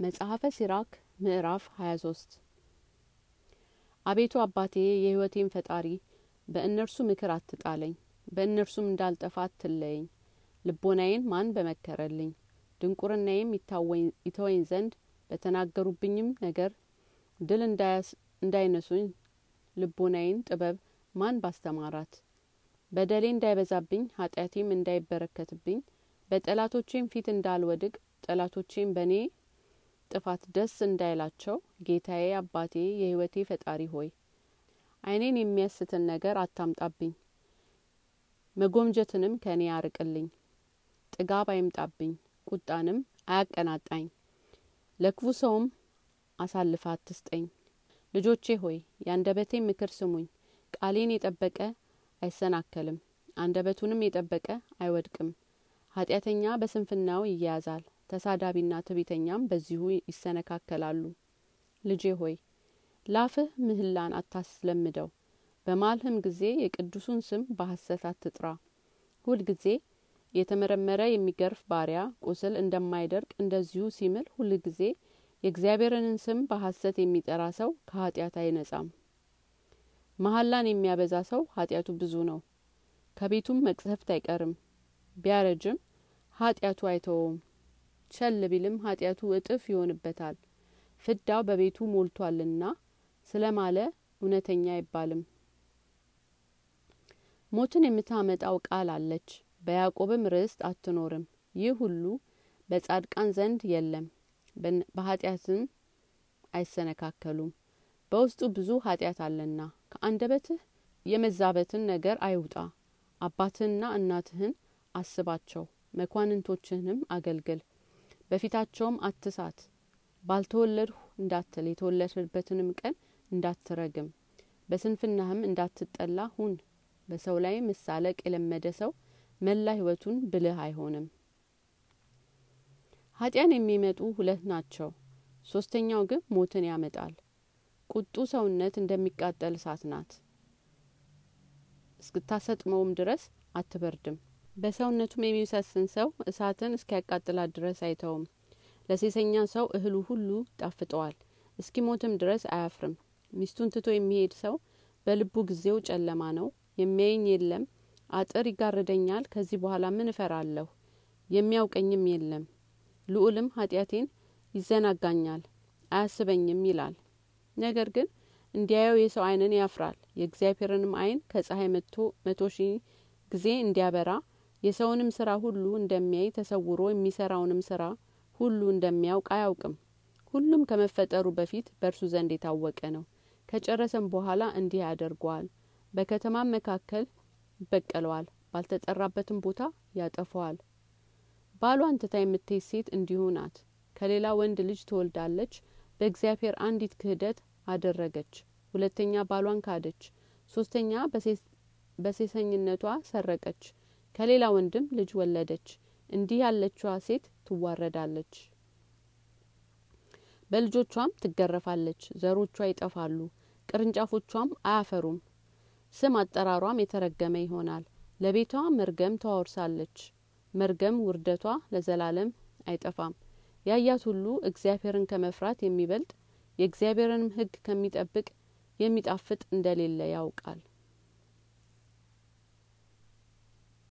መጽሐፈ ሲራክ ምዕራፍ 23 አቤቱ አባቴ የሕይወቴን ፈጣሪ በእነርሱ ምክር አትጣለኝ በእነርሱም እንዳልጠፋ አትለየኝ። ልቦናዬን ማን በመከረልኝ? ድንቁርናዬም ይተወኝ ዘንድ በተናገሩብኝም ነገር ድል እንዳይነሱኝ። ልቦናዬን ጥበብ ማን ባስተማራት? በደሌ እንዳይበዛብኝ ኃጢአቴም እንዳይበረከትብኝ በጠላቶቼም ፊት እንዳልወድቅ ጠላቶቼም በእኔ ጥፋት ደስ እንዳይላቸው ጌታዬ አባቴ የሕይወቴ ፈጣሪ ሆይ ዓይኔን የሚያስትን ነገር አታምጣብኝ። መጎምጀትንም ከእኔ አርቅልኝ። ጥጋብ አይምጣብኝ ቁጣንም አያቀናጣኝ። ለክፉ ሰውም አሳልፈ አትስጠኝ። ልጆቼ ሆይ የአንደበቴን ምክር ስሙኝ። ቃሌን የጠበቀ አይሰናከልም አንደበቱንም የጠበቀ አይወድቅም። ኃጢአተኛ በስንፍናው ይያዛል ተሳዳቢና ትቢተኛም በዚሁ ይሰነካከላሉ። ልጄ ሆይ ላፍህ ምህላን አታስለምደው። በማልህም ጊዜ የቅዱሱን ስም በሐሰት አትጥራ። ሁል ጊዜ የተመረመረ የሚገርፍ ባሪያ ቁስል እንደማይደርቅ እንደዚሁ ሲምል ሁል ጊዜ የእግዚአብሔርንን ስም በሐሰት የሚጠራ ሰው ከኃጢአት አይነጻም። መሀላን የሚያበዛ ሰው ኃጢአቱ ብዙ ነው። ከቤቱም መቅሰፍት አይቀርም። ቢያረጅም ኃጢአቱ አይተወውም ቸል ቢልም ኃጢአቱ እጥፍ ይሆንበታል። ፍዳው በቤቱ ሞልቷልና ስለማለ እውነተኛ አይባልም። ሞትን የምታመጣው ቃል አለች በያዕቆብም ርስት አትኖርም። ይህ ሁሉ በጻድቃን ዘንድ የለም በኃጢአትም አይሰነካከሉም። በውስጡ ብዙ ኃጢአት አለና ከአንደበትህ የመዛበትን ነገር አይውጣ። አባትህንና እናትህን አስባቸው መኳንንቶችህንም አገልግል በፊታቸውም አትሳት። ባልተወለድሁ እንዳትል የተወለድበትንም ቀን እንዳትረግም። በስንፍናህም እንዳትጠላ ሁን። በሰው ላይ መሳለቅ የለመደ ሰው መላ ህይወቱን ብልህ አይሆንም። ኃጢያን የሚመጡ ሁለት ናቸው። ሶስተኛው ግን ሞትን ያመጣል። ቁጡ ሰውነት እንደሚቃጠል እሳት ናት። እስክታሰጥመውም ድረስ አትበርድም በሰውነቱም የሚሰስን ሰው እሳትን እስኪያቃጥላት ድረስ አይተውም። ለሴሰኛ ሰው እህሉ ሁሉ ጣፍጠዋል እስኪሞትም ድረስ አያፍርም። ሚስቱን ትቶ የሚሄድ ሰው በልቡ ጊዜው ጨለማ ነው። የሚያየኝ የለም። አጥር ይጋርደኛል ከዚህ በኋላ ምን እፈራለሁ? የሚያውቀኝም የለም። ልዑልም ኃጢአቴን ይዘናጋኛል። አያስበኝም ይላል። ነገር ግን እንዲያየው የሰው አይንን ያፍራል። የእግዚአብሔርንም አይን ከፀሐይ መጥቶ መቶ ሺህ ጊዜ እንዲያበራ የሰውንም ስራ ሁሉ እንደሚያይ ተሰውሮ የሚሰራውንም ስራ ሁሉ እንደሚያውቅ አያውቅም። ሁሉም ከመፈጠሩ በፊት በእርሱ ዘንድ የታወቀ ነው። ከጨረሰም በኋላ እንዲህ ያደርገዋል። በከተማም መካከል ይበቀለዋል ባልተጠራበትም ቦታ ያጠፈዋል ባሏን ትታ የምትሄድ ሴት እንዲሁ ናት። ከሌላ ወንድ ልጅ ትወልዳለች። በእግዚአብሔር አንዲት ክህደት አደረገች። ሁለተኛ ባሏን ካደች። ሶስተኛ በሴሰኝነቷ ሰረቀች ከሌላ ወንድም ልጅ ወለደች። እንዲህ ያለችዋ ሴት ትዋረዳለች። በልጆቿም ትገረፋለች። ዘሮቿ ይጠፋሉ። ቅርንጫፎቿም አያፈሩም። ስም አጠራሯም የተረገመ ይሆናል። ለቤቷ መርገም ተዋውርሳለች። መርገም ውርደቷ ለዘላለም አይጠፋም። ያያት ሁሉ እግዚአብሔርን ከመፍራት የሚበልጥ የእግዚአብሔርንም ህግ ከሚጠብቅ የሚጣፍጥ እንደሌለ ያውቃል